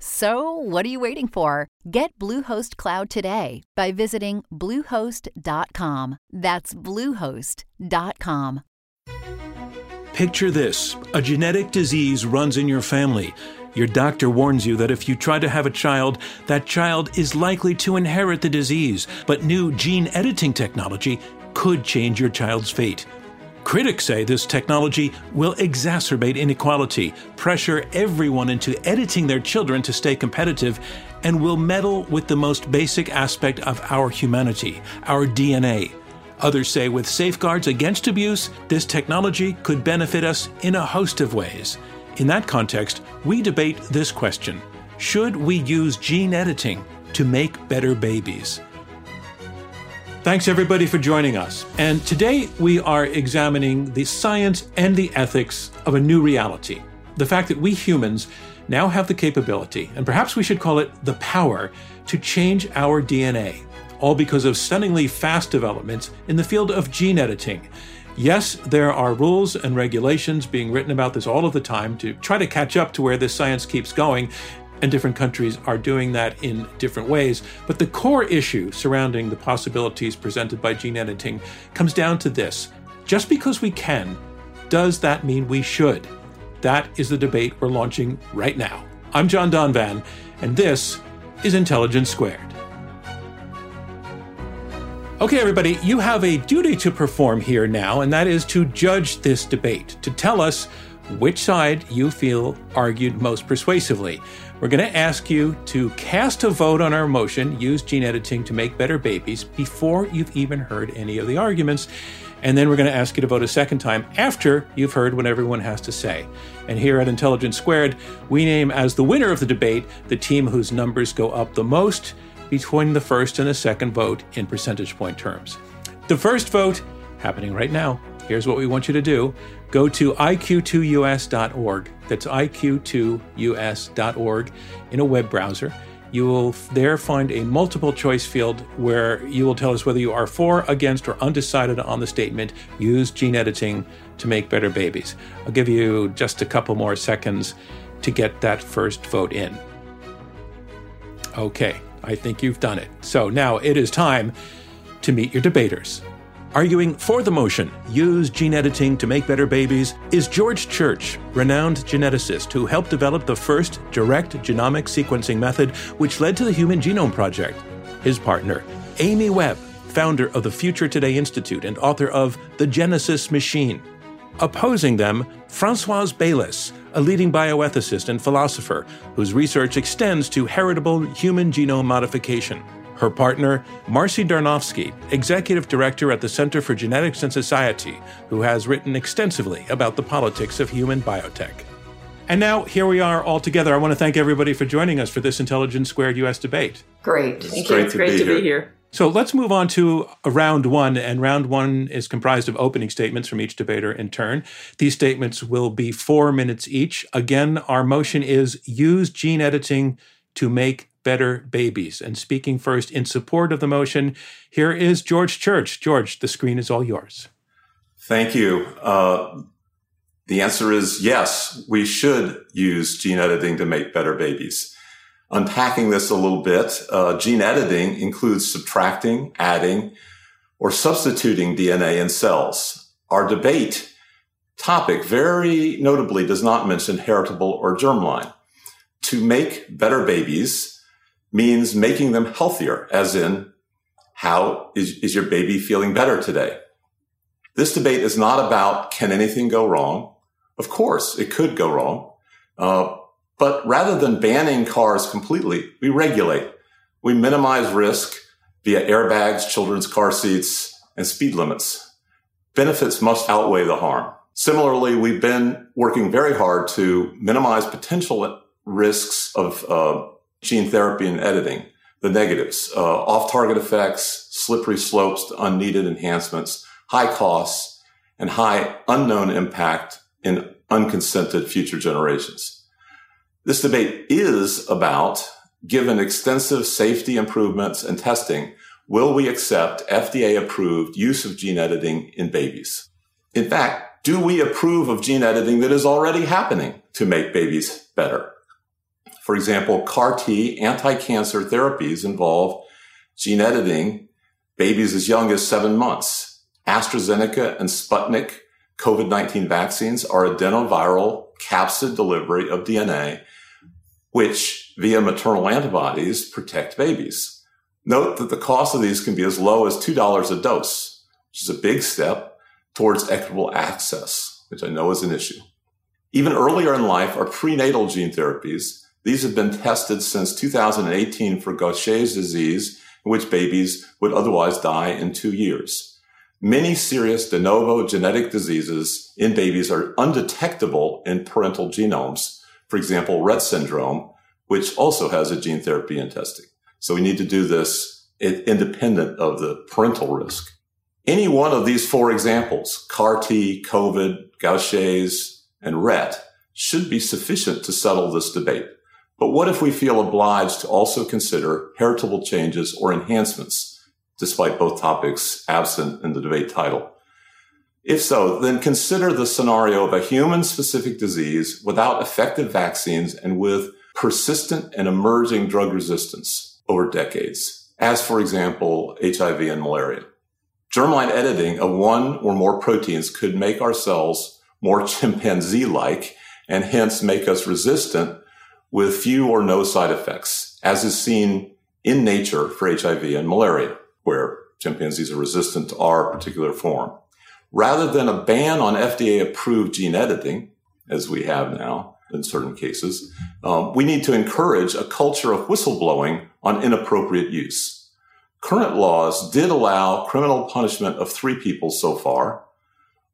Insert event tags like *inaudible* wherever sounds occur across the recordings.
So, what are you waiting for? Get Bluehost Cloud today by visiting Bluehost.com. That's Bluehost.com. Picture this a genetic disease runs in your family. Your doctor warns you that if you try to have a child, that child is likely to inherit the disease, but new gene editing technology could change your child's fate. Critics say this technology will exacerbate inequality, pressure everyone into editing their children to stay competitive, and will meddle with the most basic aspect of our humanity, our DNA. Others say with safeguards against abuse, this technology could benefit us in a host of ways. In that context, we debate this question Should we use gene editing to make better babies? Thanks everybody for joining us. And today we are examining the science and the ethics of a new reality. The fact that we humans now have the capability, and perhaps we should call it the power, to change our DNA, all because of stunningly fast developments in the field of gene editing. Yes, there are rules and regulations being written about this all of the time to try to catch up to where this science keeps going, and different countries are doing that in different ways. But the core issue surrounding the possibilities presented by gene editing comes down to this just because we can, does that mean we should? That is the debate we're launching right now. I'm John Donvan, and this is Intelligence Squared. Okay, everybody, you have a duty to perform here now, and that is to judge this debate, to tell us which side you feel argued most persuasively. We're going to ask you to cast a vote on our motion, use gene editing to make better babies, before you've even heard any of the arguments. And then we're going to ask you to vote a second time after you've heard what everyone has to say. And here at Intelligence Squared, we name as the winner of the debate the team whose numbers go up the most between the first and the second vote in percentage point terms. The first vote, happening right now, here's what we want you to do go to iq2us.org. That's iq2us.org in a web browser. You will there find a multiple choice field where you will tell us whether you are for, against, or undecided on the statement use gene editing to make better babies. I'll give you just a couple more seconds to get that first vote in. Okay, I think you've done it. So now it is time to meet your debaters. Arguing for the motion, use gene editing to make better babies, is George Church, renowned geneticist who helped develop the first direct genomic sequencing method which led to the Human Genome Project. His partner, Amy Webb, founder of the Future Today Institute and author of The Genesis Machine. Opposing them, Francoise Baylis, a leading bioethicist and philosopher whose research extends to heritable human genome modification. Her partner, Marcy Darnovsky, executive director at the Center for Genetics and Society, who has written extensively about the politics of human biotech. And now, here we are all together. I want to thank everybody for joining us for this Intelligence Squared US debate. Great. Thank it's you. Great it's great to, be, to be here. So let's move on to round one. And round one is comprised of opening statements from each debater in turn. These statements will be four minutes each. Again, our motion is use gene editing to make better babies. And speaking first in support of the motion, here is George Church. George, the screen is all yours. Thank you. Uh, the answer is yes, we should use gene editing to make better babies. Unpacking this a little bit, uh, gene editing includes subtracting, adding, or substituting DNA in cells. Our debate topic very notably does not mention heritable or germline. To make better babies, means making them healthier, as in, how is, is your baby feeling better today? This debate is not about can anything go wrong? Of course, it could go wrong. Uh, But rather than banning cars completely, we regulate. We minimize risk via airbags, children's car seats, and speed limits. Benefits must outweigh the harm. Similarly, we've been working very hard to minimize potential risks of uh, gene therapy and editing, the negatives, uh, off target effects, slippery slopes to unneeded enhancements, high costs, and high unknown impact in unconsented future generations. This debate is about, given extensive safety improvements and testing, will we accept FDA approved use of gene editing in babies? In fact, do we approve of gene editing that is already happening to make babies better? For example, CAR T anti-cancer therapies involve gene editing babies as young as seven months. AstraZeneca and Sputnik COVID-19 vaccines are adenoviral capsid delivery of DNA, which via maternal antibodies protect babies. Note that the cost of these can be as low as $2 a dose, which is a big step towards equitable access, which I know is an issue. Even earlier in life are prenatal gene therapies these have been tested since 2018 for Gaucher's disease, in which babies would otherwise die in two years. Many serious de novo genetic diseases in babies are undetectable in parental genomes. For example, Rett syndrome, which also has a gene therapy in testing. So we need to do this independent of the parental risk. Any one of these four examples, CAR T, COVID, Gaucher's, and Rett, should be sufficient to settle this debate. But what if we feel obliged to also consider heritable changes or enhancements, despite both topics absent in the debate title? If so, then consider the scenario of a human specific disease without effective vaccines and with persistent and emerging drug resistance over decades, as for example, HIV and malaria. Germline editing of one or more proteins could make our cells more *laughs* chimpanzee like and hence make us resistant with few or no side effects, as is seen in nature for HIV and malaria, where chimpanzees are resistant to our particular form. Rather than a ban on FDA approved gene editing, as we have now in certain cases, um, we need to encourage a culture of whistleblowing on inappropriate use. Current laws did allow criminal punishment of three people so far,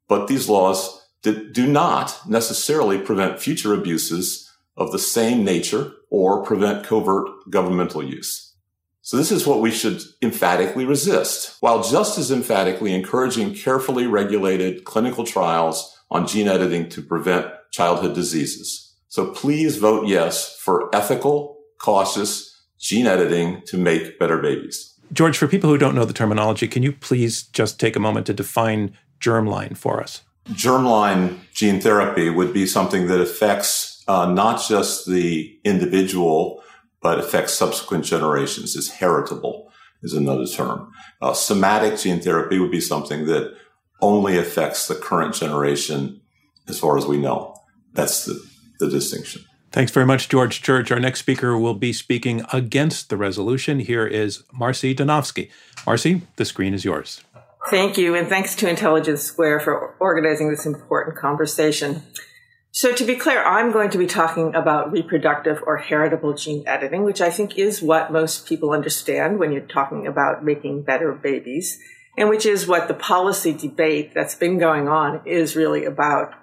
but these laws do not necessarily prevent future abuses of the same nature or prevent covert governmental use. So this is what we should emphatically resist, while just as emphatically encouraging carefully regulated clinical trials on gene editing to prevent childhood diseases. So please vote yes for ethical, cautious gene editing to make better babies. George, for people who don't know the terminology, can you please just take a moment to define germline for us? Germline gene therapy would be something that affects uh, not just the individual, but affects subsequent generations. Is heritable is another term. Uh, somatic gene therapy would be something that only affects the current generation, as far as we know. That's the, the distinction. Thanks very much, George Church. Our next speaker will be speaking against the resolution. Here is Marcy Darnovsky. Marcy, the screen is yours. Thank you, and thanks to Intelligence Square for organizing this important conversation. So to be clear, I'm going to be talking about reproductive or heritable gene editing, which I think is what most people understand when you're talking about making better babies, and which is what the policy debate that's been going on is really about.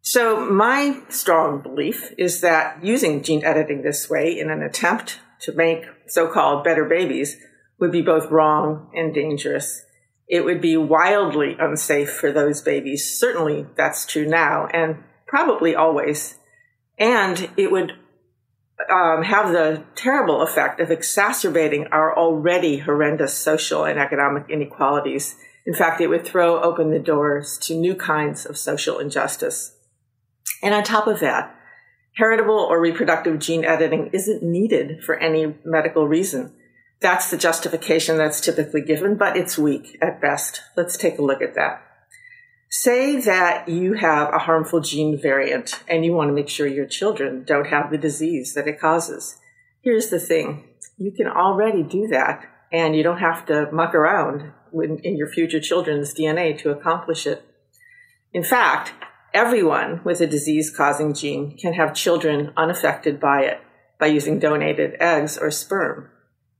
So my strong belief is that using gene editing this way in an attempt to make so-called better babies would be both wrong and dangerous it would be wildly unsafe for those babies. Certainly that's true now and probably always. And it would um, have the terrible effect of exacerbating our already horrendous social and economic inequalities. In fact, it would throw open the doors to new kinds of social injustice. And on top of that, heritable or reproductive gene editing isn't needed for any medical reason. That's the justification that's typically given, but it's weak at best. Let's take a look at that. Say that you have a harmful gene variant and you want to make sure your children don't have the disease that it causes. Here's the thing. You can already do that and you don't have to muck around in your future children's DNA to accomplish it. In fact, everyone with a disease causing gene can have children unaffected by it by using donated eggs or sperm.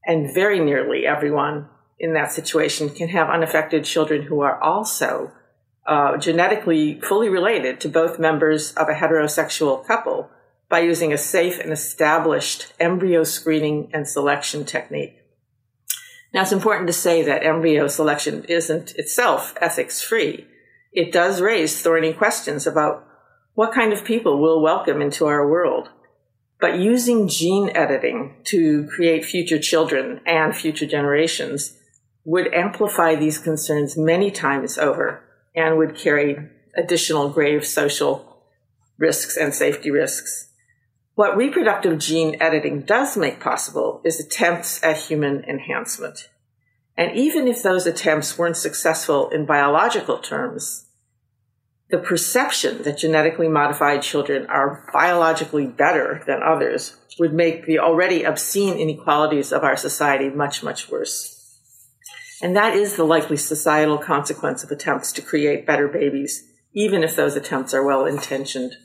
And very nearly everyone in that situation can have unaffected children who are also uh, genetically fully related to both members of a heterosexual couple by using a safe and established embryo screening and selection technique. Now, it's important to say that embryo selection isn't itself ethics free. It does raise thorny questions about what kind of people we'll welcome into our world. But using gene editing to create future children and future generations would amplify these concerns many times over and would carry additional grave social risks and safety risks. What reproductive gene editing does make possible is attempts at human enhancement. And even if those attempts weren't successful in biological terms, the perception that genetically modified children are biologically better than others would make the already obscene inequalities of our society much, much worse. And that is the likely societal consequence of attempts to create better babies, even if those attempts are well intentioned.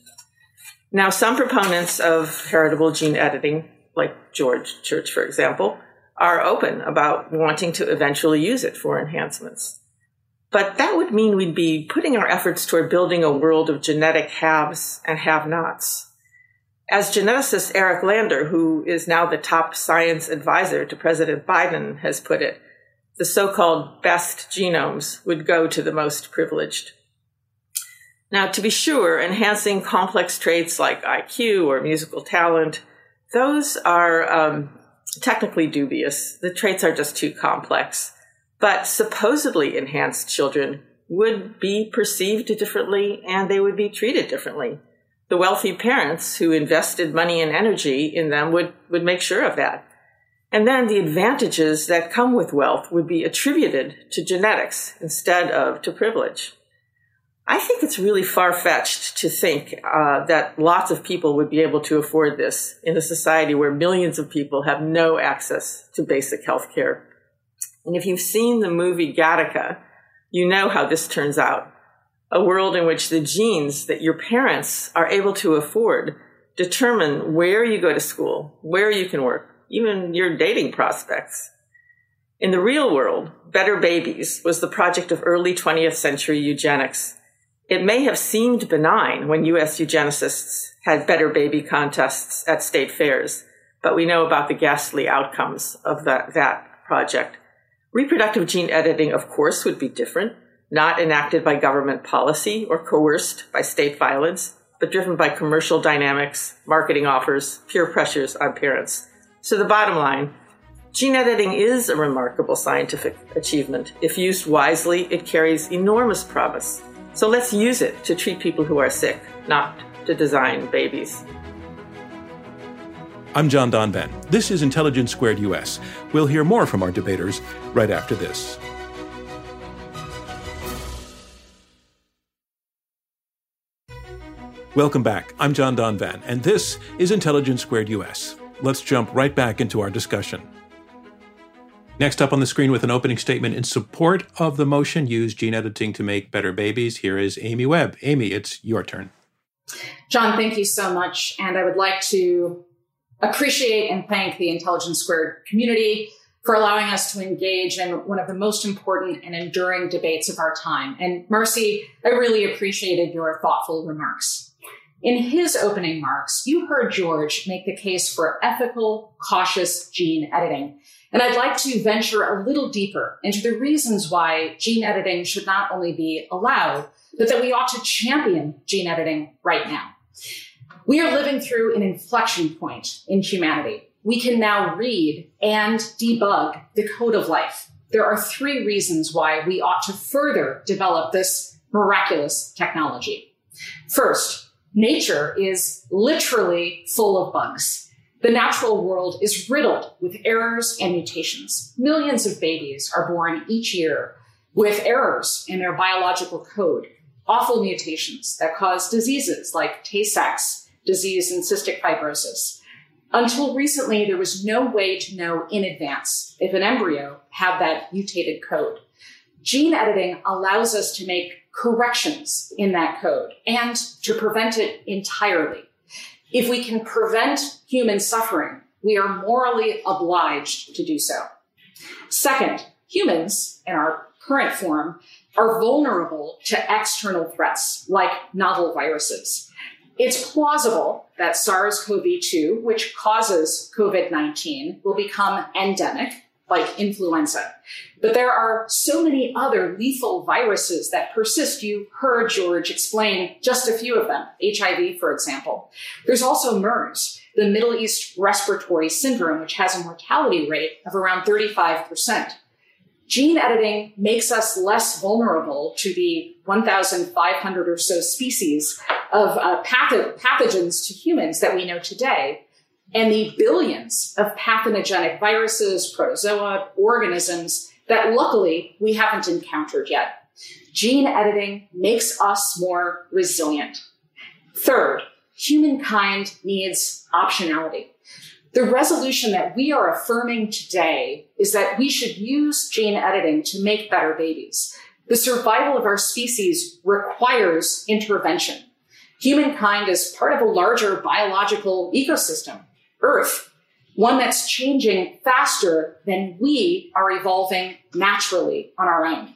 Now, some proponents of heritable gene editing, like George Church, for example, are open about wanting to eventually use it for enhancements. But that would mean we'd be putting our efforts toward building a world of genetic haves and have nots. As geneticist Eric Lander, who is now the top science advisor to President Biden, has put it, the so called best genomes would go to the most privileged. Now, to be sure, enhancing complex traits like IQ or musical talent, those are um, technically dubious. The traits are just too complex. But supposedly enhanced children would be perceived differently and they would be treated differently. The wealthy parents who invested money and energy in them would, would make sure of that. And then the advantages that come with wealth would be attributed to genetics instead of to privilege. I think it's really far fetched to think uh, that lots of people would be able to afford this in a society where millions of people have no access to basic health care. And if you've seen the movie Gattaca, you know how this turns out. A world in which the genes that your parents are able to afford determine where you go to school, where you can work, even your dating prospects. In the real world, Better Babies was the project of early 20th century eugenics. It may have seemed benign when US eugenicists had better baby contests at state fairs, but we know about the ghastly outcomes of that, that project. Reproductive gene editing, of course, would be different, not enacted by government policy or coerced by state violence, but driven by commercial dynamics, marketing offers, peer pressures on parents. So the bottom line, gene editing is a remarkable scientific achievement. If used wisely, it carries enormous promise. So let's use it to treat people who are sick, not to design babies. I'm John Donvan. This is Intelligence Squared US. We'll hear more from our debaters right after this. Welcome back. I'm John Donvan, and this is Intelligence Squared US. Let's jump right back into our discussion. Next up on the screen with an opening statement in support of the motion use gene editing to make better babies, here is Amy Webb. Amy, it's your turn. John, thank you so much. And I would like to appreciate and thank the Intelligence Squared community for allowing us to engage in one of the most important and enduring debates of our time. And Marcy, I really appreciated your thoughtful remarks. In his opening remarks, you heard George make the case for ethical, cautious gene editing. And I'd like to venture a little deeper into the reasons why gene editing should not only be allowed, but that we ought to champion gene editing right now. We are living through an inflection point in humanity. We can now read and debug the code of life. There are three reasons why we ought to further develop this miraculous technology. First, nature is literally full of bugs. The natural world is riddled with errors and mutations. Millions of babies are born each year with errors in their biological code, awful mutations that cause diseases like Tay Sachs disease and cystic fibrosis. Until recently, there was no way to know in advance if an embryo had that mutated code. Gene editing allows us to make corrections in that code and to prevent it entirely. If we can prevent human suffering, we are morally obliged to do so. Second, humans in our current form are vulnerable to external threats like novel viruses. It's plausible that SARS CoV 2, which causes COVID 19, will become endemic like influenza. But there are so many other lethal viruses that persist. You heard George explain just a few of them, HIV, for example. There's also MERS, the Middle East Respiratory Syndrome, which has a mortality rate of around 35%. Gene editing makes us less vulnerable to the 1,500 or so species of uh, path- pathogens to humans that we know today, and the billions of pathogenic viruses, protozoa, organisms that luckily we haven't encountered yet. Gene editing makes us more resilient. Third, humankind needs optionality. The resolution that we are affirming today is that we should use gene editing to make better babies. The survival of our species requires intervention. Humankind is part of a larger biological ecosystem, Earth, one that's changing faster than we are evolving naturally on our own.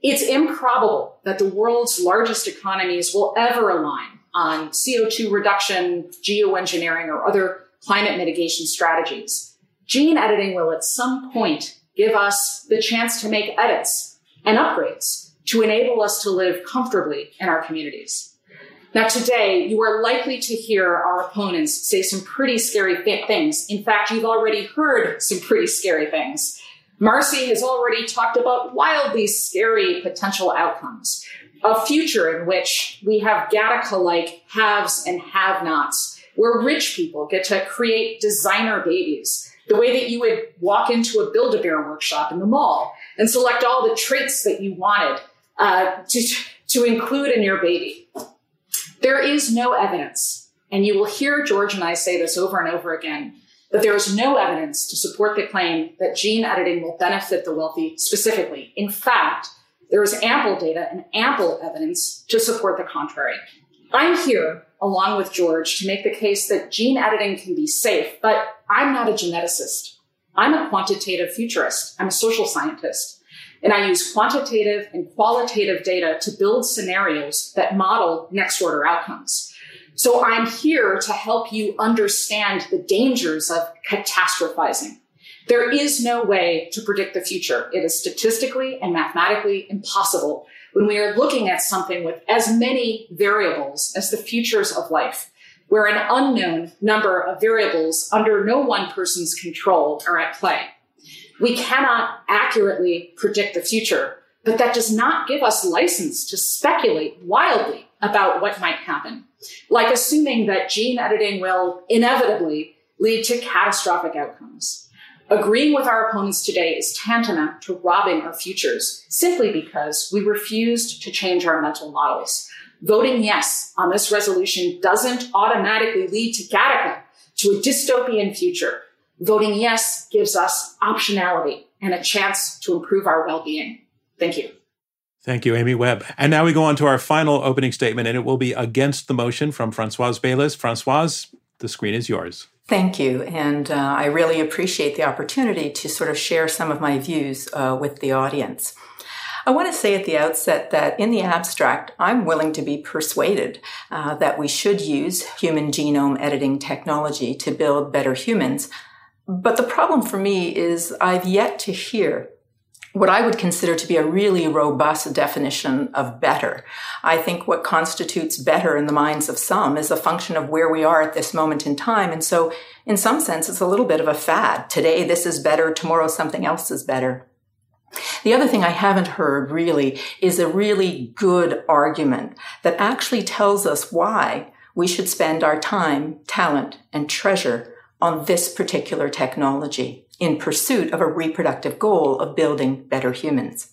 It's improbable that the world's largest economies will ever align on CO2 reduction, geoengineering, or other climate mitigation strategies. Gene editing will at some point give us the chance to make edits and upgrades to enable us to live comfortably in our communities. Now, today, you are likely to hear our opponents say some pretty scary things. In fact, you've already heard some pretty scary things. Marcy has already talked about wildly scary potential outcomes. A future in which we have Gattaca like haves and have nots, where rich people get to create designer babies, the way that you would walk into a Build a Bear workshop in the mall and select all the traits that you wanted uh, to, to include in your baby. There is no evidence, and you will hear George and I say this over and over again, that there is no evidence to support the claim that gene editing will benefit the wealthy specifically. In fact, there is ample data and ample evidence to support the contrary. I'm here, along with George, to make the case that gene editing can be safe, but I'm not a geneticist. I'm a quantitative futurist. I'm a social scientist. And I use quantitative and qualitative data to build scenarios that model next order outcomes. So I'm here to help you understand the dangers of catastrophizing. There is no way to predict the future. It is statistically and mathematically impossible when we are looking at something with as many variables as the futures of life, where an unknown number of variables under no one person's control are at play. We cannot accurately predict the future, but that does not give us license to speculate wildly about what might happen, like assuming that gene editing will inevitably lead to catastrophic outcomes. Agreeing with our opponents today is tantamount to robbing our futures simply because we refused to change our mental models. Voting yes on this resolution doesn't automatically lead to Gattaca, to a dystopian future. Voting yes gives us optionality and a chance to improve our well being. Thank you. Thank you, Amy Webb. And now we go on to our final opening statement, and it will be against the motion from Francoise Baylis. Francoise, the screen is yours. Thank you. And uh, I really appreciate the opportunity to sort of share some of my views uh, with the audience. I want to say at the outset that in the abstract, I'm willing to be persuaded uh, that we should use human genome editing technology to build better humans. But the problem for me is I've yet to hear what I would consider to be a really robust definition of better. I think what constitutes better in the minds of some is a function of where we are at this moment in time. And so, in some sense, it's a little bit of a fad. Today, this is better. Tomorrow, something else is better. The other thing I haven't heard really is a really good argument that actually tells us why we should spend our time, talent, and treasure on this particular technology in pursuit of a reproductive goal of building better humans.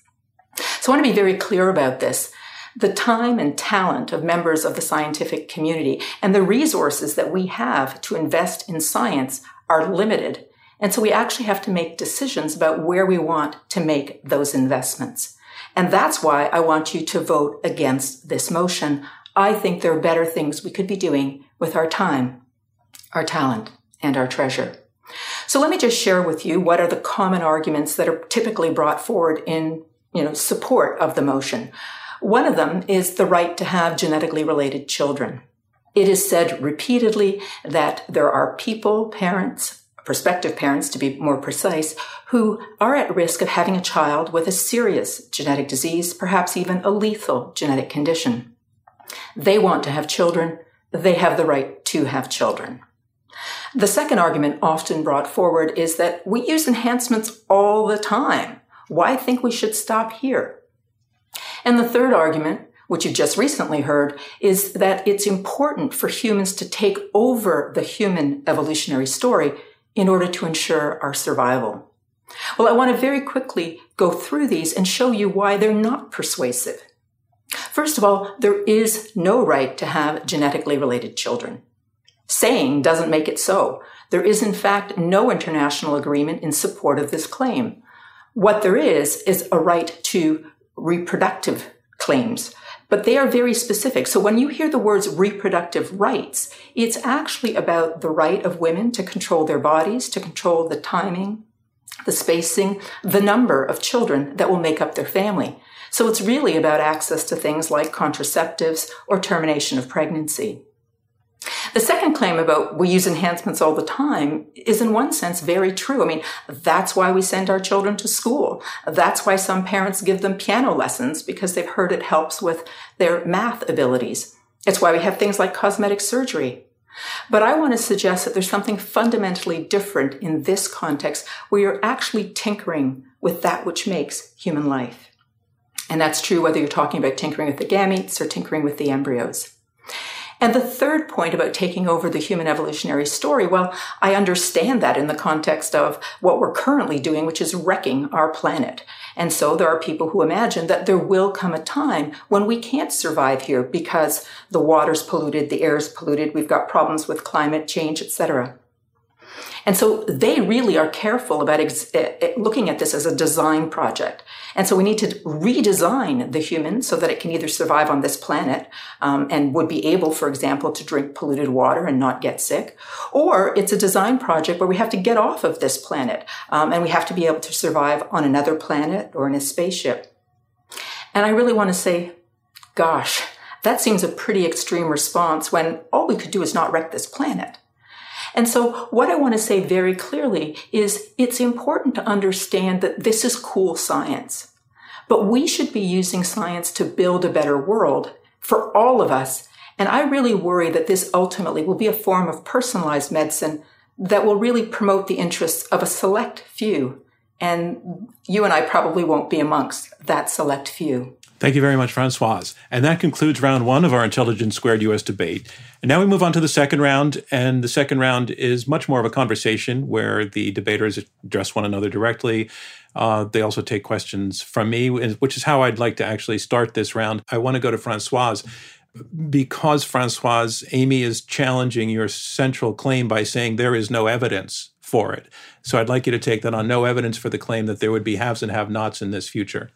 So I want to be very clear about this. The time and talent of members of the scientific community and the resources that we have to invest in science are limited. And so we actually have to make decisions about where we want to make those investments. And that's why I want you to vote against this motion. I think there are better things we could be doing with our time, our talent, and our treasure. So let me just share with you what are the common arguments that are typically brought forward in, you know, support of the motion. One of them is the right to have genetically related children. It is said repeatedly that there are people, parents, prospective parents to be more precise, who are at risk of having a child with a serious genetic disease, perhaps even a lethal genetic condition. They want to have children. They have the right to have children. The second argument often brought forward is that we use enhancements all the time. Why think we should stop here? And the third argument, which you've just recently heard, is that it's important for humans to take over the human evolutionary story in order to ensure our survival. Well, I want to very quickly go through these and show you why they're not persuasive. First of all, there is no right to have genetically related children. Saying doesn't make it so. There is, in fact, no international agreement in support of this claim. What there is, is a right to reproductive claims, but they are very specific. So when you hear the words reproductive rights, it's actually about the right of women to control their bodies, to control the timing, the spacing, the number of children that will make up their family. So it's really about access to things like contraceptives or termination of pregnancy. The second claim about we use enhancements all the time is in one sense very true. I mean, that's why we send our children to school. That's why some parents give them piano lessons because they've heard it helps with their math abilities. It's why we have things like cosmetic surgery. But I want to suggest that there's something fundamentally different in this context where you're actually tinkering with that which makes human life. And that's true whether you're talking about tinkering with the gametes or tinkering with the embryos. And the third point about taking over the human evolutionary story, well, I understand that in the context of what we're currently doing, which is wrecking our planet. And so there are people who imagine that there will come a time when we can't survive here because the water's polluted, the air's polluted, we've got problems with climate change, etc. And so they really are careful about ex- eh, eh, looking at this as a design project. And so we need to redesign the human so that it can either survive on this planet um, and would be able, for example, to drink polluted water and not get sick, or it's a design project where we have to get off of this planet um, and we have to be able to survive on another planet or in a spaceship. And I really want to say, gosh, that seems a pretty extreme response when all we could do is not wreck this planet. And so what I want to say very clearly is it's important to understand that this is cool science, but we should be using science to build a better world for all of us. And I really worry that this ultimately will be a form of personalized medicine that will really promote the interests of a select few. And you and I probably won't be amongst that select few. Thank you very much, Francoise. And that concludes round one of our Intelligence Squared US debate. And now we move on to the second round. And the second round is much more of a conversation where the debaters address one another directly. Uh, they also take questions from me, which is how I'd like to actually start this round. I want to go to Francoise because Francoise, Amy is challenging your central claim by saying there is no evidence for it. So I'd like you to take that on no evidence for the claim that there would be haves and have nots in this future.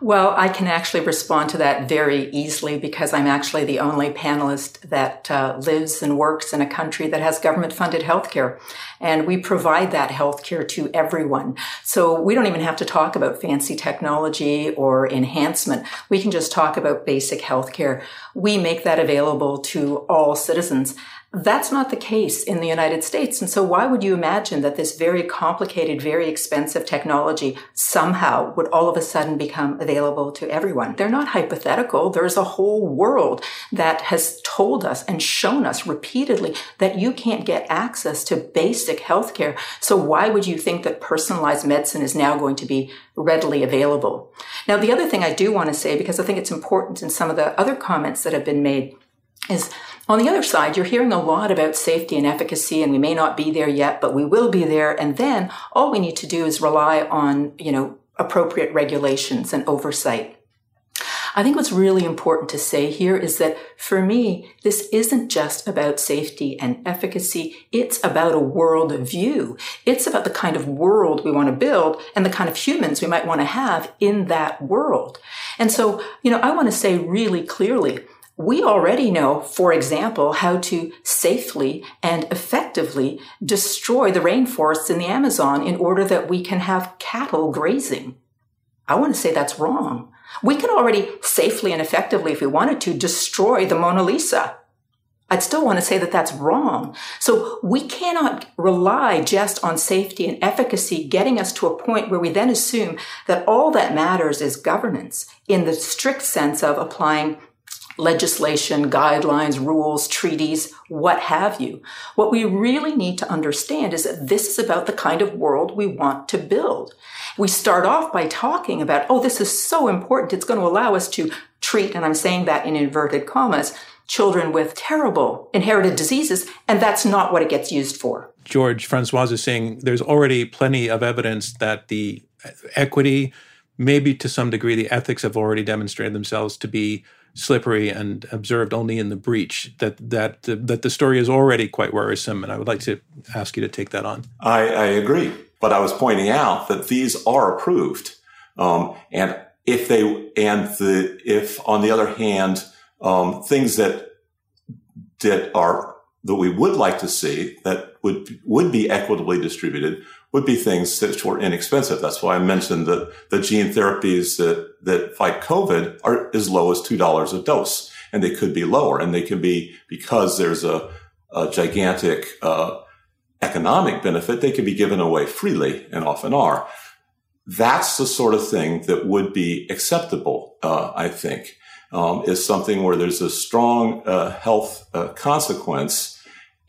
Well, I can actually respond to that very easily because I'm actually the only panelist that uh, lives and works in a country that has government funded healthcare. And we provide that healthcare to everyone. So we don't even have to talk about fancy technology or enhancement. We can just talk about basic healthcare. We make that available to all citizens. That's not the case in the United States. And so why would you imagine that this very complicated, very expensive technology somehow would all of a sudden become available to everyone? They're not hypothetical. There's a whole world that has told us and shown us repeatedly that you can't get access to basic healthcare. So why would you think that personalized medicine is now going to be readily available? Now, the other thing I do want to say, because I think it's important in some of the other comments that have been made, is on the other side, you're hearing a lot about safety and efficacy, and we may not be there yet, but we will be there. And then all we need to do is rely on, you know, appropriate regulations and oversight. I think what's really important to say here is that for me, this isn't just about safety and efficacy. It's about a world view. It's about the kind of world we want to build and the kind of humans we might want to have in that world. And so, you know, I want to say really clearly, we already know, for example, how to safely and effectively destroy the rainforests in the Amazon in order that we can have cattle grazing. I want to say that's wrong. We can already safely and effectively, if we wanted to, destroy the Mona Lisa. I'd still want to say that that's wrong. So we cannot rely just on safety and efficacy getting us to a point where we then assume that all that matters is governance in the strict sense of applying legislation, guidelines, rules, treaties, what have you. What we really need to understand is that this is about the kind of world we want to build. We start off by talking about, oh, this is so important. It's going to allow us to treat, and I'm saying that in inverted commas, children with terrible inherited diseases, and that's not what it gets used for. George Francois is saying there's already plenty of evidence that the equity, maybe to some degree the ethics have already demonstrated themselves to be slippery and observed only in the breach that that that the story is already quite worrisome and i would like to ask you to take that on. I, I agree but i was pointing out that these are approved um, and if they and the if on the other hand um, things that that are that we would like to see that would would be equitably distributed would be things that were inexpensive. That's why I mentioned that the gene therapies that, that fight COVID are as low as $2 a dose. And they could be lower and they can be because there's a, a gigantic, uh, economic benefit. They can be given away freely and often are. That's the sort of thing that would be acceptable, uh, I think, um, is something where there's a strong uh, health uh, consequence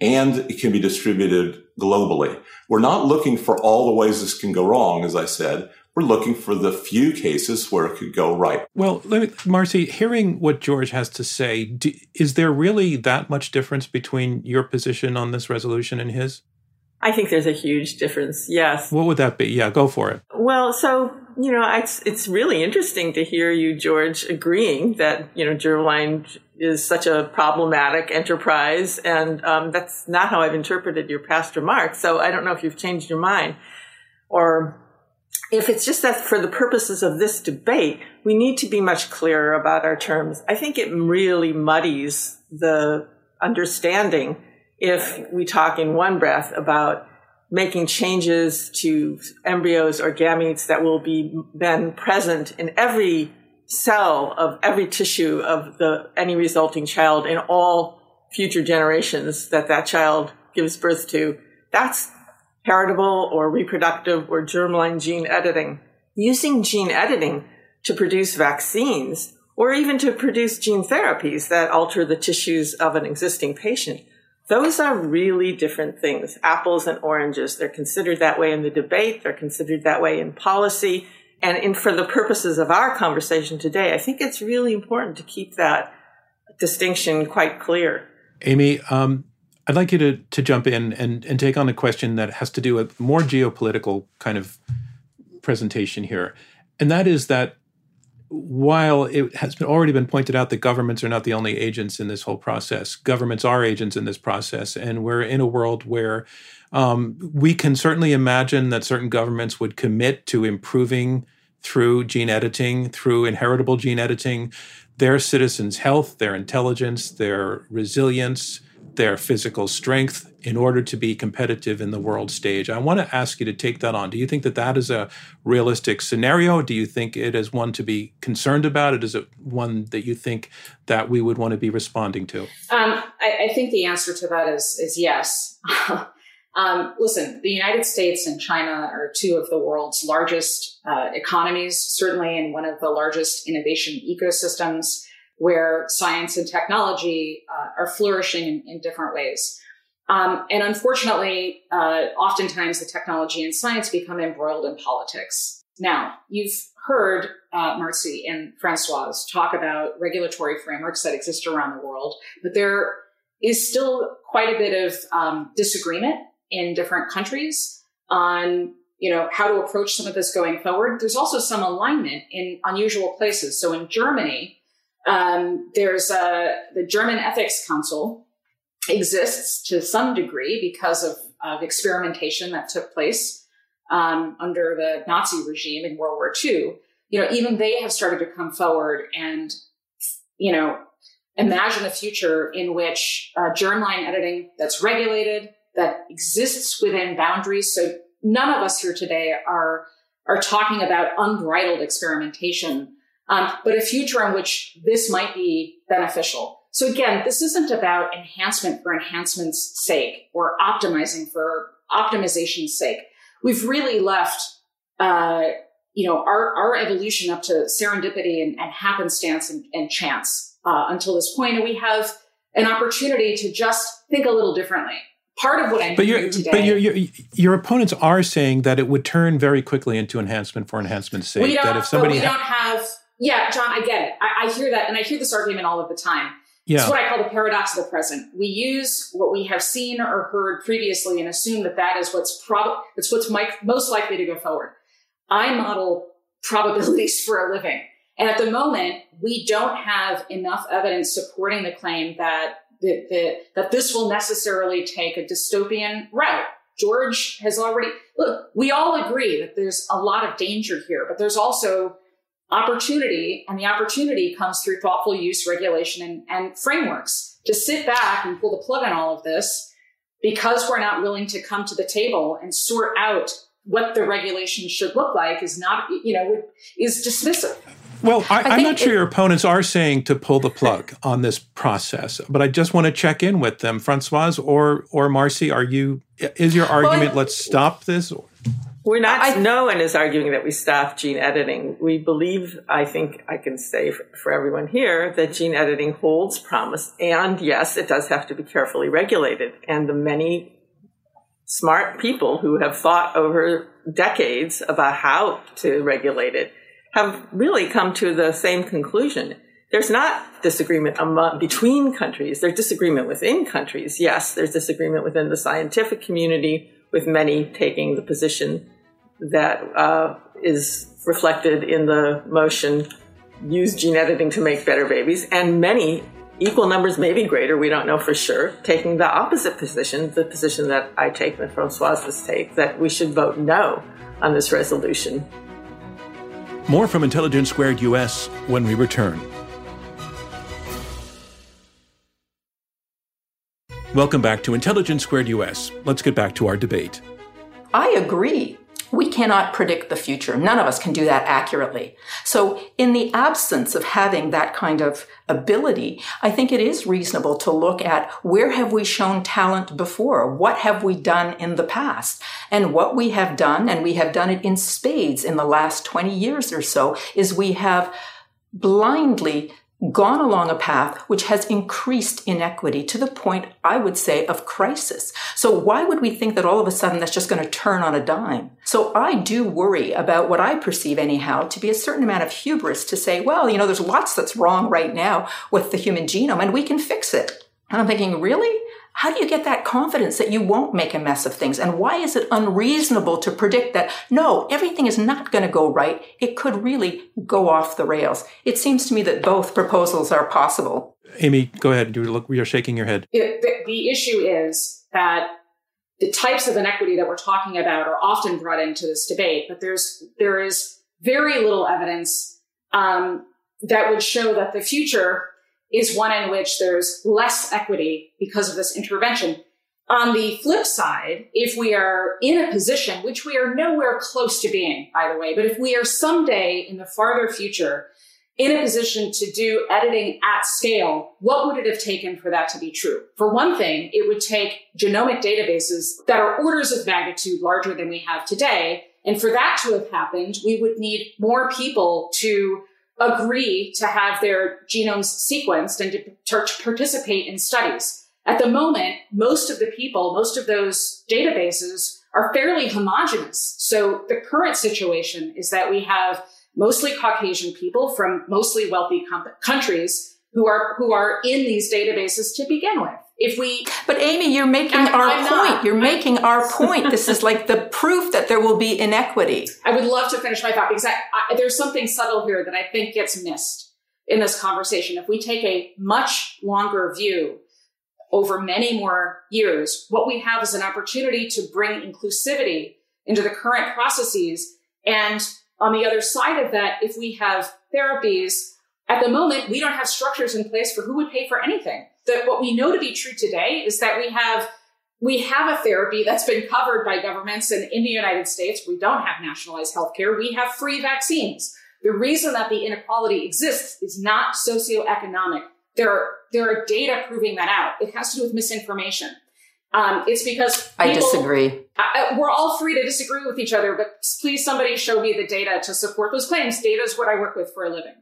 and it can be distributed globally. We're not looking for all the ways this can go wrong, as I said. We're looking for the few cases where it could go right. Well, let me, Marcy, hearing what George has to say, do, is there really that much difference between your position on this resolution and his? I think there's a huge difference. Yes. What would that be? Yeah, go for it. Well, so you know, it's it's really interesting to hear you, George, agreeing that you know germline is such a problematic enterprise, and um, that's not how I've interpreted your past remarks. So I don't know if you've changed your mind, or if it's just that for the purposes of this debate, we need to be much clearer about our terms. I think it really muddies the understanding if we talk in one breath about making changes to embryos or gametes that will be then present in every cell of every tissue of the any resulting child in all future generations that that child gives birth to that's heritable or reproductive or germline gene editing using gene editing to produce vaccines or even to produce gene therapies that alter the tissues of an existing patient those are really different things. Apples and oranges. They're considered that way in the debate. They're considered that way in policy. And in, for the purposes of our conversation today, I think it's really important to keep that distinction quite clear. Amy, um, I'd like you to, to jump in and, and take on a question that has to do with more geopolitical kind of presentation here. And that is that while it has been already been pointed out that governments are not the only agents in this whole process, governments are agents in this process, and we're in a world where um, we can certainly imagine that certain governments would commit to improving through gene editing, through inheritable gene editing, their citizens' health, their intelligence, their resilience, their physical strength in order to be competitive in the world stage. I want to ask you to take that on. Do you think that that is a realistic scenario? Do you think it is one to be concerned about? It is it one that you think that we would want to be responding to? Um, I, I, think the answer to that is is yes. *laughs* um, listen, the United States and China are two of the world's largest uh, economies, certainly in one of the largest innovation ecosystems where science and technology uh, are flourishing in, in different ways. Um, and unfortunately, uh, oftentimes the technology and science become embroiled in politics. Now, you've heard uh, Marcy and Francois talk about regulatory frameworks that exist around the world, but there is still quite a bit of um, disagreement in different countries on you know, how to approach some of this going forward. There's also some alignment in unusual places. So in Germany, um, there's a, the German Ethics Council exists to some degree because of, of experimentation that took place um, under the Nazi regime in World War II. You know, even they have started to come forward and, you know, imagine a future in which uh, germline editing that's regulated, that exists within boundaries. So none of us here today are are talking about unbridled experimentation, um, but a future in which this might be beneficial. So again, this isn't about enhancement for enhancement's sake or optimizing for optimization's sake. We've really left, uh, you know, our, our evolution up to serendipity and, and happenstance and, and chance uh, until this point, and we have an opportunity to just think a little differently part of what I'm but your, today. But your, your, your opponents are saying that it would turn very quickly into enhancement for enhancement's sake. That if somebody but we ha- don't have. Yeah, John, I get it. I, I, hear that, and I hear this argument all of the time. Yeah. It's what I call the paradox of the present. We use what we have seen or heard previously and assume that that is what's prob- It's what's most likely to go forward. I model probabilities for a living. And at the moment, we don't have enough evidence supporting the claim that that, that, that this will necessarily take a dystopian route. George has already, look, we all agree that there's a lot of danger here, but there's also opportunity, and the opportunity comes through thoughtful use, regulation, and, and frameworks. To sit back and pull the plug on all of this because we're not willing to come to the table and sort out what the regulation should look like is not, you know, is dismissive. Well, I, am not sure it, your opponents are saying to pull the plug on this process, but I just want to check in with them, Francoise or or Marcy. Are you? Is your argument? Well, let's stop this. We're not. I, no one is arguing that we stop gene editing. We believe. I think I can say for, for everyone here that gene editing holds promise, and yes, it does have to be carefully regulated. And the many smart people who have thought over decades about how to regulate it have really come to the same conclusion. There's not disagreement among, between countries. There's disagreement within countries. Yes, there's disagreement within the scientific community, with many taking the position that uh, is reflected in the motion use gene editing to make better babies, and many equal numbers, maybe greater, we don't know for sure, taking the opposite position, the position that I take, that Francoise's take, that we should vote no on this resolution. More from Intelligence Squared US when we return. Welcome back to Intelligence Squared US. Let's get back to our debate. I agree we cannot predict the future. None of us can do that accurately. So in the absence of having that kind of ability, I think it is reasonable to look at where have we shown talent before? What have we done in the past? And what we have done, and we have done it in spades in the last 20 years or so, is we have blindly gone along a path which has increased inequity to the point, I would say, of crisis. So why would we think that all of a sudden that's just going to turn on a dime? So I do worry about what I perceive anyhow to be a certain amount of hubris to say, well, you know, there's lots that's wrong right now with the human genome and we can fix it. And I'm thinking, really? How do you get that confidence that you won't make a mess of things? And why is it unreasonable to predict that no, everything is not going to go right? It could really go off the rails. It seems to me that both proposals are possible. Amy, go ahead. You look, you're shaking your head. It, the, the issue is that the types of inequity that we're talking about are often brought into this debate, but there's there is very little evidence um, that would show that the future is one in which there's less equity because of this intervention. On the flip side, if we are in a position, which we are nowhere close to being, by the way, but if we are someday in the farther future in a position to do editing at scale, what would it have taken for that to be true? For one thing, it would take genomic databases that are orders of magnitude larger than we have today. And for that to have happened, we would need more people to agree to have their genomes sequenced and to, to participate in studies. At the moment, most of the people, most of those databases are fairly homogenous. So the current situation is that we have mostly Caucasian people from mostly wealthy countries who are who are in these databases to begin with. If we, but Amy, you're making our I'm point. Not. You're I'm, making our *laughs* point. This is like the proof that there will be inequity. I would love to finish my thought because I, I, there's something subtle here that I think gets missed in this conversation. If we take a much longer view over many more years, what we have is an opportunity to bring inclusivity into the current processes. And on the other side of that, if we have therapies, at the moment, we don't have structures in place for who would pay for anything. That what we know to be true today is that we have we have a therapy that's been covered by governments and in the United States, we don't have nationalized healthcare. We have free vaccines. The reason that the inequality exists is not socioeconomic. There are, there are data proving that out. It has to do with misinformation. Um, it's because people, I disagree. I, we're all free to disagree with each other, but please somebody show me the data to support those claims. Data is what I work with for a living.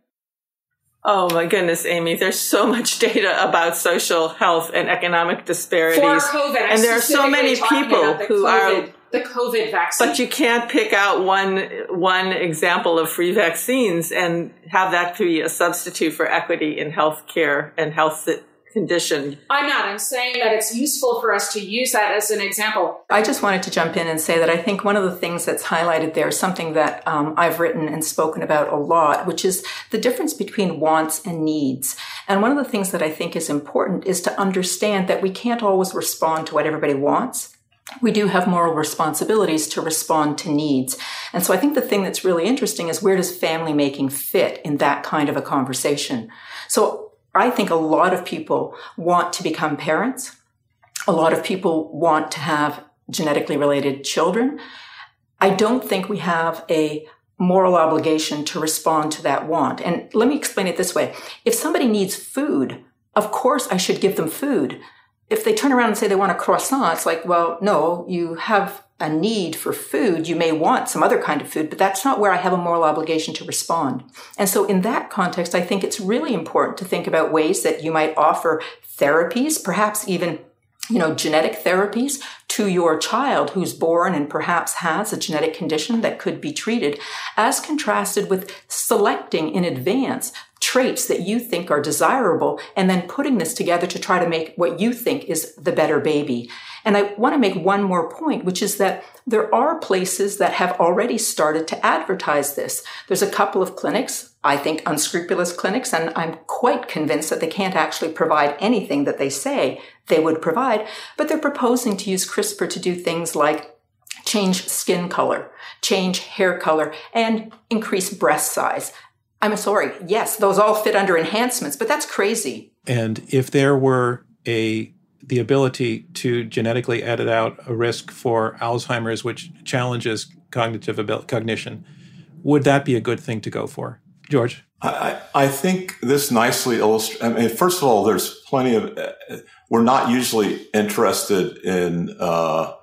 Oh my goodness, Amy, there's so much data about social health and economic disparities. For COVID, and there are so many people who COVID, are the COVID vaccine. But you can't pick out one one example of free vaccines and have that be a substitute for equity in healthcare and health condition. I'm not. I'm saying that it's useful for us to use that as an example. I just wanted to jump in and say that I think one of the things that's highlighted there is something that um, I've written and spoken about a lot, which is the difference between wants and needs. And one of the things that I think is important is to understand that we can't always respond to what everybody wants we do have moral responsibilities to respond to needs. And so I think the thing that's really interesting is where does family making fit in that kind of a conversation? So I think a lot of people want to become parents. A lot of people want to have genetically related children. I don't think we have a moral obligation to respond to that want. And let me explain it this way. If somebody needs food, of course I should give them food. If they turn around and say they want a croissant, it's like, well, no, you have a need for food, you may want some other kind of food, but that's not where I have a moral obligation to respond. And so in that context, I think it's really important to think about ways that you might offer therapies, perhaps even you know, genetic therapies to your child who's born and perhaps has a genetic condition that could be treated, as contrasted with selecting in advance traits that you think are desirable and then putting this together to try to make what you think is the better baby. And I want to make one more point, which is that there are places that have already started to advertise this. There's a couple of clinics, I think unscrupulous clinics, and I'm quite convinced that they can't actually provide anything that they say they would provide, but they're proposing to use CRISPR to do things like change skin color, change hair color, and increase breast size. I'm sorry, yes, those all fit under enhancements, but that's crazy. And if there were a the ability to genetically edit out a risk for Alzheimer's, which challenges cognitive ability, cognition, would that be a good thing to go for? George? I, I think this nicely illustrates. I mean, first of all, there's plenty of, uh, we're not usually interested in uh,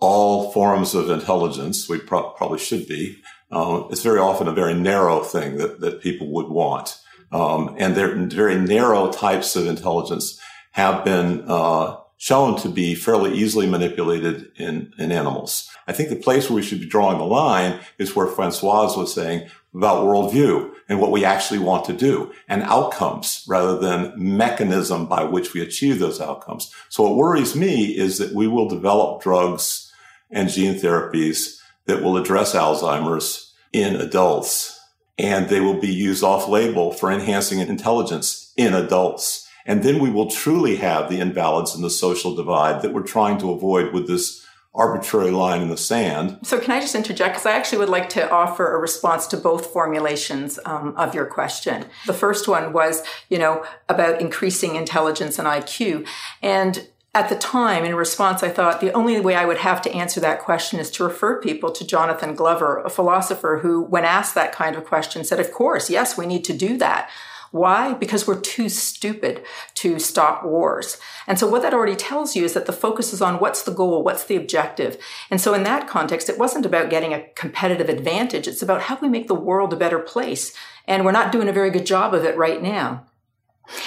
all forms of intelligence. We pro- probably should be. Uh, it's very often a very narrow thing that, that people would want. Um, and very narrow types of intelligence have been uh, shown to be fairly easily manipulated in, in animals. I think the place where we should be drawing the line is where Francoise was saying about worldview and what we actually want to do and outcomes rather than mechanism by which we achieve those outcomes. So what worries me is that we will develop drugs and gene therapies that will address Alzheimer's in adults and they will be used off label for enhancing intelligence in adults. And then we will truly have the imbalance and the social divide that we're trying to avoid with this arbitrary line in the sand. So, can I just interject? Because I actually would like to offer a response to both formulations um, of your question. The first one was, you know, about increasing intelligence and IQ. And at the time, in response, I thought the only way I would have to answer that question is to refer people to Jonathan Glover, a philosopher who, when asked that kind of question, said, Of course, yes, we need to do that. Why? Because we're too stupid to stop wars. And so what that already tells you is that the focus is on what's the goal, what's the objective. And so in that context, it wasn't about getting a competitive advantage. It's about how we make the world a better place. And we're not doing a very good job of it right now.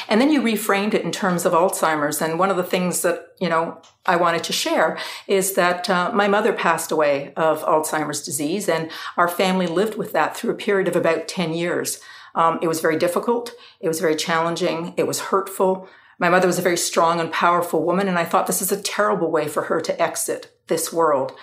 And then you reframed it in terms of Alzheimer's. And one of the things that, you know, I wanted to share is that uh, my mother passed away of Alzheimer's disease and our family lived with that through a period of about 10 years. Um, it was very difficult. It was very challenging. It was hurtful. My mother was a very strong and powerful woman, and I thought this is a terrible way for her to exit this world.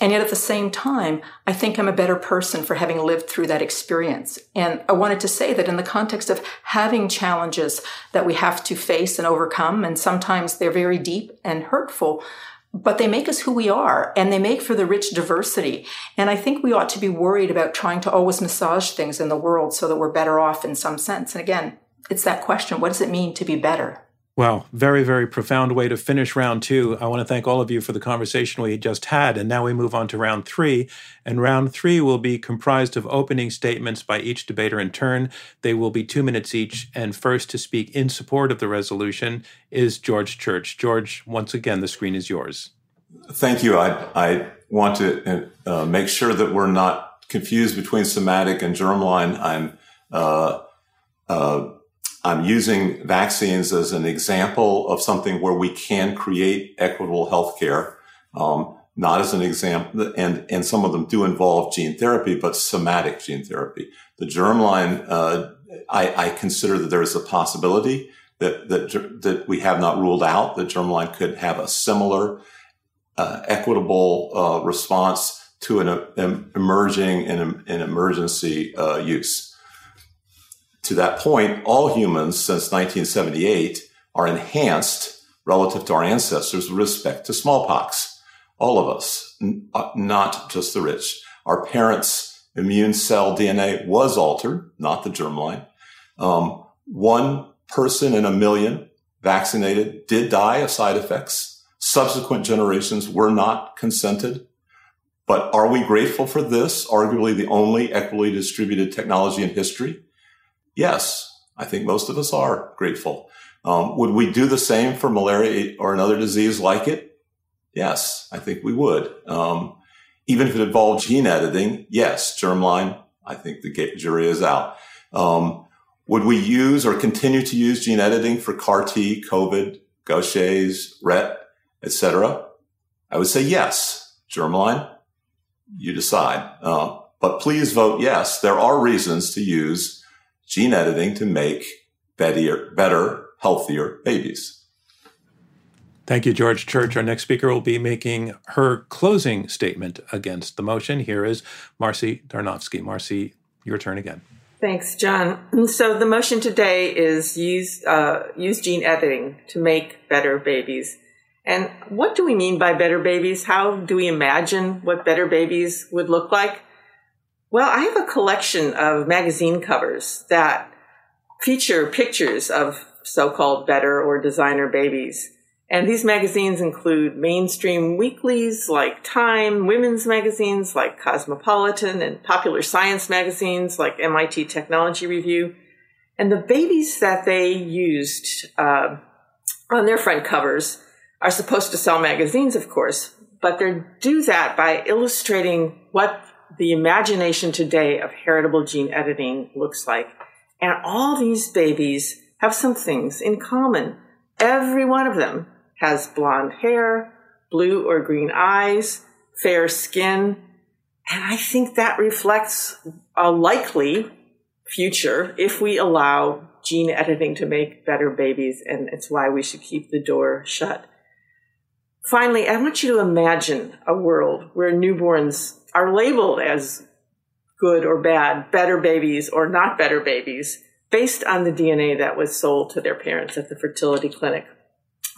And yet at the same time, I think I'm a better person for having lived through that experience. And I wanted to say that in the context of having challenges that we have to face and overcome, and sometimes they're very deep and hurtful, but they make us who we are and they make for the rich diversity. And I think we ought to be worried about trying to always massage things in the world so that we're better off in some sense. And again, it's that question what does it mean to be better? Well, very, very profound way to finish round two. I want to thank all of you for the conversation we just had. And now we move on to round three. And round three will be comprised of opening statements by each debater in turn. They will be two minutes each. And first to speak in support of the resolution is George Church. George, once again, the screen is yours. Thank you. I, I want to uh, make sure that we're not confused between somatic and germline. I'm uh, uh, I'm using vaccines as an example of something where we can create equitable healthcare, um, not as an example, and, and some of them do involve gene therapy, but somatic gene therapy. The germline, uh, I, I, consider that there is a possibility that, that, that we have not ruled out that germline could have a similar uh, equitable uh, response to an, an emerging and an emergency uh, use to that point, all humans since 1978 are enhanced relative to our ancestors with respect to smallpox. All of us, n- uh, not just the rich. Our parents' immune cell DNA was altered, not the germline. Um, one person in a million vaccinated did die of side effects. Subsequent generations were not consented. But are we grateful for this? Arguably the only equally distributed technology in history. Yes, I think most of us are grateful. Um, would we do the same for malaria or another disease like it? Yes, I think we would. Um, even if it involved gene editing, yes, germline, I think the jury is out. Um, would we use or continue to use gene editing for CAR T, COVID, Gaucher's, RET, etc.? I would say yes. Germline, you decide. Uh, but please vote yes. There are reasons to use gene editing to make better, better healthier babies. Thank you, George Church. Our next speaker will be making her closing statement against the motion. Here is Marcy Darnovsky. Marcy, your turn again. Thanks, John. So the motion today is use uh, use gene editing to make better babies. And what do we mean by better babies? How do we imagine what better babies would look like? Well, I have a collection of magazine covers that feature pictures of so-called better or designer babies. And these magazines include mainstream weeklies like Time, women's magazines like Cosmopolitan, and popular science magazines like MIT Technology Review. And the babies that they used uh, on their front covers are supposed to sell magazines, of course, but they do that by illustrating what the imagination today of heritable gene editing looks like. And all these babies have some things in common. Every one of them has blonde hair, blue or green eyes, fair skin. And I think that reflects a likely future if we allow gene editing to make better babies. And it's why we should keep the door shut. Finally, I want you to imagine a world where newborns are labeled as good or bad, better babies or not better babies, based on the DNA that was sold to their parents at the fertility clinic.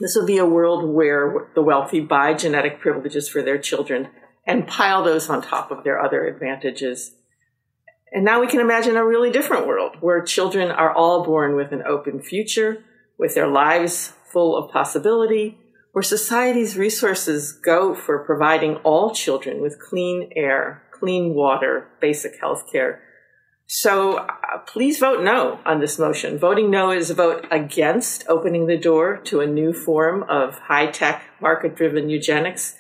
This would be a world where the wealthy buy genetic privileges for their children and pile those on top of their other advantages. And now we can imagine a really different world where children are all born with an open future, with their lives full of possibility, where society's resources go for providing all children with clean air, clean water, basic health care. So uh, please vote no on this motion. Voting no is a vote against opening the door to a new form of high tech, market driven eugenics.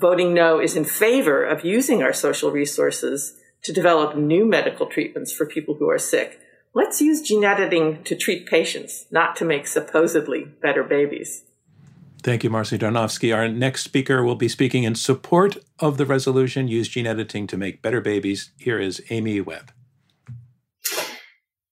Voting no is in favor of using our social resources to develop new medical treatments for people who are sick. Let's use gene editing to treat patients, not to make supposedly better babies. Thank you, Marcy Darnovsky. Our next speaker will be speaking in support of the resolution Use Gene Editing to Make Better Babies. Here is Amy Webb.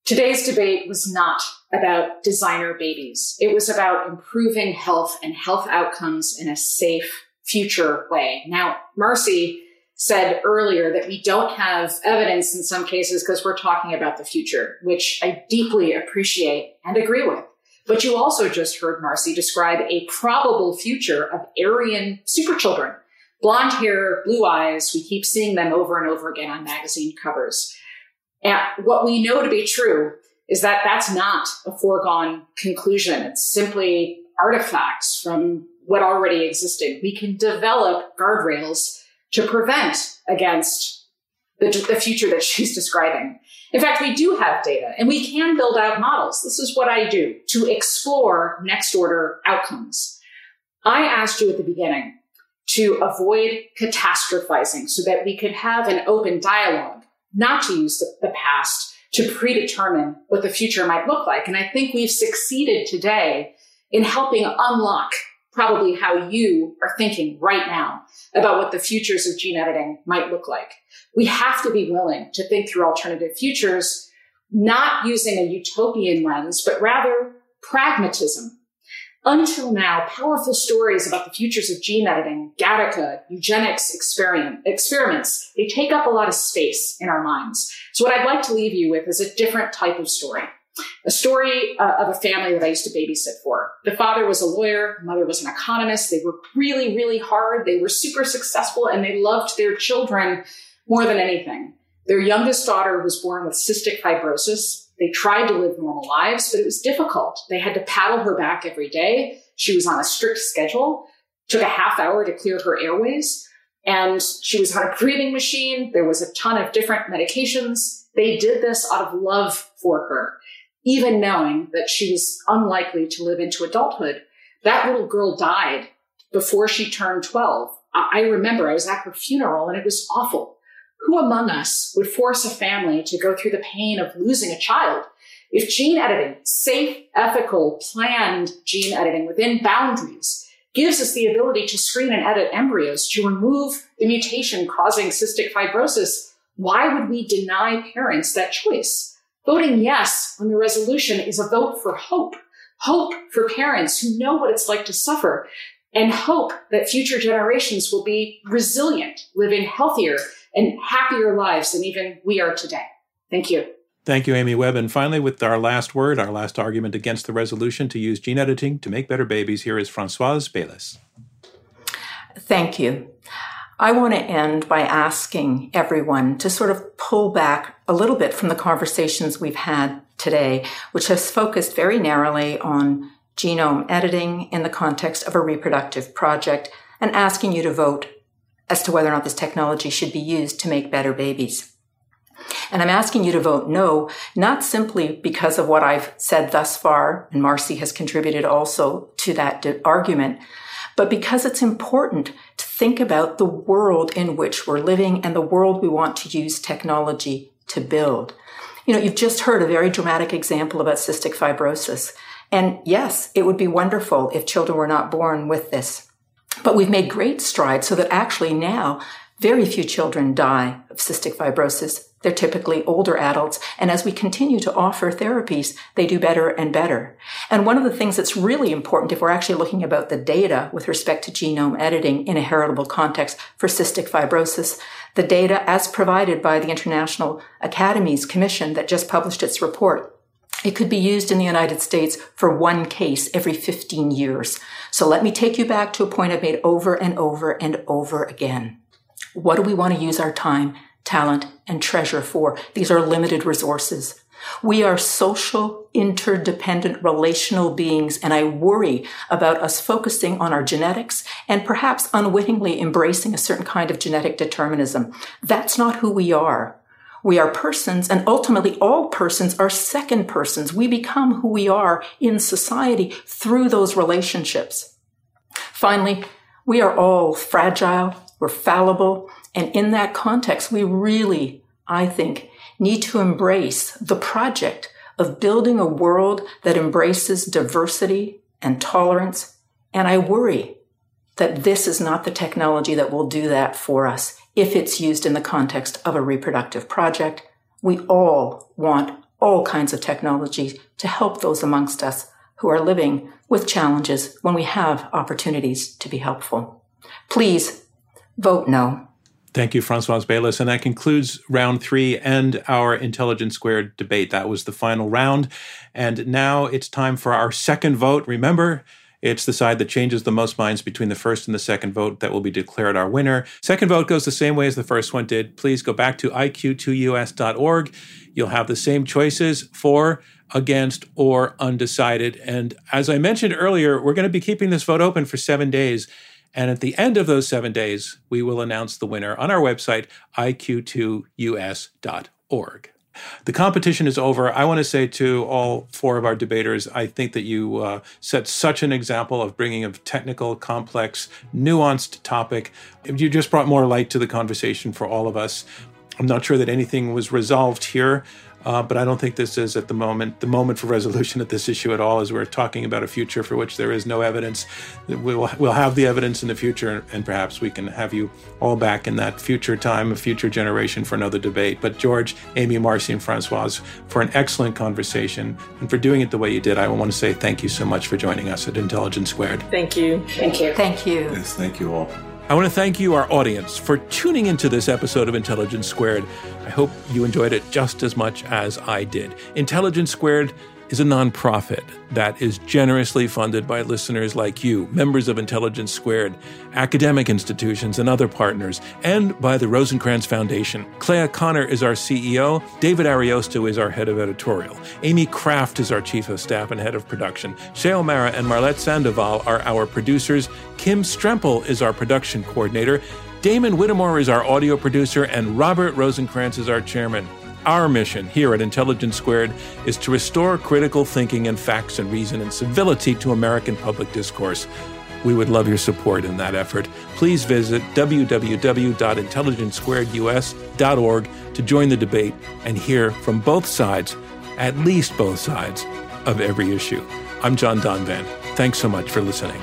Today's debate was not about designer babies. It was about improving health and health outcomes in a safe future way. Now, Marcy said earlier that we don't have evidence in some cases because we're talking about the future, which I deeply appreciate and agree with. But you also just heard Marcy describe a probable future of Aryan superchildren. Blonde hair, blue eyes, we keep seeing them over and over again on magazine covers. And what we know to be true is that that's not a foregone conclusion. It's simply artifacts from what already existed. We can develop guardrails to prevent against the, the future that she's describing. In fact, we do have data and we can build out models. This is what I do to explore next order outcomes. I asked you at the beginning to avoid catastrophizing so that we could have an open dialogue, not to use the, past to predetermine what the future might look like. And I think we've succeeded today in helping unlock probably how you are thinking right now about what the futures of gene editing might look like. We have to be willing to think through alternative futures, not using a utopian lens, but rather pragmatism. Until now, powerful stories about the futures of gene editing, Gattaca, eugenics experiment, experiments, they take up a lot of space in our minds. So what I'd like to leave you with is a different type of story. A story uh, of a family that I used to babysit for. The father was a lawyer, mother was an economist. They worked really, really hard. They were super successful and they loved their children more than anything. Their youngest daughter was born with cystic fibrosis. They tried to live normal lives, but it was difficult. They had to paddle her back every day. She was on a strict schedule, took a half hour to clear her airways, and she was on a breathing machine. There was a ton of different medications. They did this out of love for her even knowing that she was unlikely to live into adulthood. That little girl died before she turned 12. I remember I was at her funeral and it was awful. Who among us would force a family to go through the pain of losing a child? If gene editing, safe, ethical, planned gene editing within boundaries gives us the ability to screen and edit embryos to remove the mutation causing cystic fibrosis, why would we deny parents that choice? Voting yes on the resolution is a vote for hope. Hope for parents who know what it's like to suffer and hope that future generations will be resilient, living healthier and happier lives than even we are today. Thank you. Thank you, Amy Webb. And finally, with our last word, our last argument against the resolution to use gene editing to make better babies, here is Francoise Baylis. Thank you. I want to end by asking everyone to sort of pull back a little bit from the conversations we've had today, which has focused very narrowly on genome editing in the context of a reproductive project and asking you to vote as to whether or not this technology should be used to make better babies. And I'm asking you to vote no, not simply because of what I've said thus far, and Marcy has contributed also to that argument, but because it's important to think about the world in which we're living and the world we want to use technology to build. You know, you've just heard a very dramatic example about cystic fibrosis. And yes, it would be wonderful if children were not born with this. But we've made great strides so that actually now very few children die of cystic fibrosis. They're typically older adults. And as we continue to offer therapies, they do better and better. And one of the things that's really important if we're actually looking about the data with respect to genome editing in a heritable context for cystic fibrosis, the data as provided by the International Academies Commission that just published its report it could be used in the United States for one case every 15 years. So let me take you back to a point I've made over and over and over again. What do we want to use our time, talent, and treasure for? These are limited resources. We are social, interdependent, relational beings, and I worry about us focusing on our genetics and perhaps unwittingly embracing a certain kind of genetic determinism. That's not who we are. We are persons, and ultimately all persons are second persons. We become who we are in society through those relationships. Finally, we are all fragile, we're fallible. And in that context, we really, I think, need to embrace the project of building a world that embraces diversity and tolerance. And I worry that this is not the technology that will do that for us if it's used in the context of a reproductive project. We all want all kinds of technology to help those amongst us who are living with challenges when we have opportunities to be helpful. Please vote no. Thank you, Francoise Baylis. And that concludes round three and our Intelligence Squared debate. That was the final round. And now it's time for our second vote. Remember, it's the side that changes the most minds between the first and the second vote that will be declared our winner. Second vote goes the same way as the first one did. Please go back to iq2us.org. You'll have the same choices for, against, or undecided. And as I mentioned earlier, we're going to be keeping this vote open for seven days. And at the end of those seven days, we will announce the winner on our website, iq2us.org. The competition is over. I want to say to all four of our debaters, I think that you uh, set such an example of bringing a technical, complex, nuanced topic. You just brought more light to the conversation for all of us. I'm not sure that anything was resolved here. Uh, but I don't think this is at the moment the moment for *laughs* resolution of this issue at all. As we're talking about a future for which there is no evidence, we'll we'll have the evidence in the future, and perhaps we can have you all back in that future time, a future generation for another debate. But George, Amy, Marcy, and Francoise, for an excellent conversation and for doing it the way you did, I want to say thank you so much for joining us at Intelligence Squared. Thank you. Thank you. Thank you. Yes, thank you all. I want to thank you, our audience, for tuning into this episode of Intelligence Squared. I hope you enjoyed it just as much as I did. Intelligence Squared is a nonprofit that is generously funded by listeners like you, members of Intelligence Squared, academic institutions, and other partners, and by the Rosenkranz Foundation. Clea Conner is our CEO, David Ariosto is our head of editorial, Amy Kraft is our chief of staff and head of production, Shay O'Mara and Marlette Sandoval are our producers, Kim Strempel is our production coordinator, Damon Whittemore is our audio producer, and Robert Rosenkranz is our chairman. Our mission here at Intelligence Squared is to restore critical thinking and facts and reason and civility to American public discourse. We would love your support in that effort. Please visit www.intelligencesquaredus.org to join the debate and hear from both sides, at least both sides, of every issue. I'm John Donvan. Thanks so much for listening.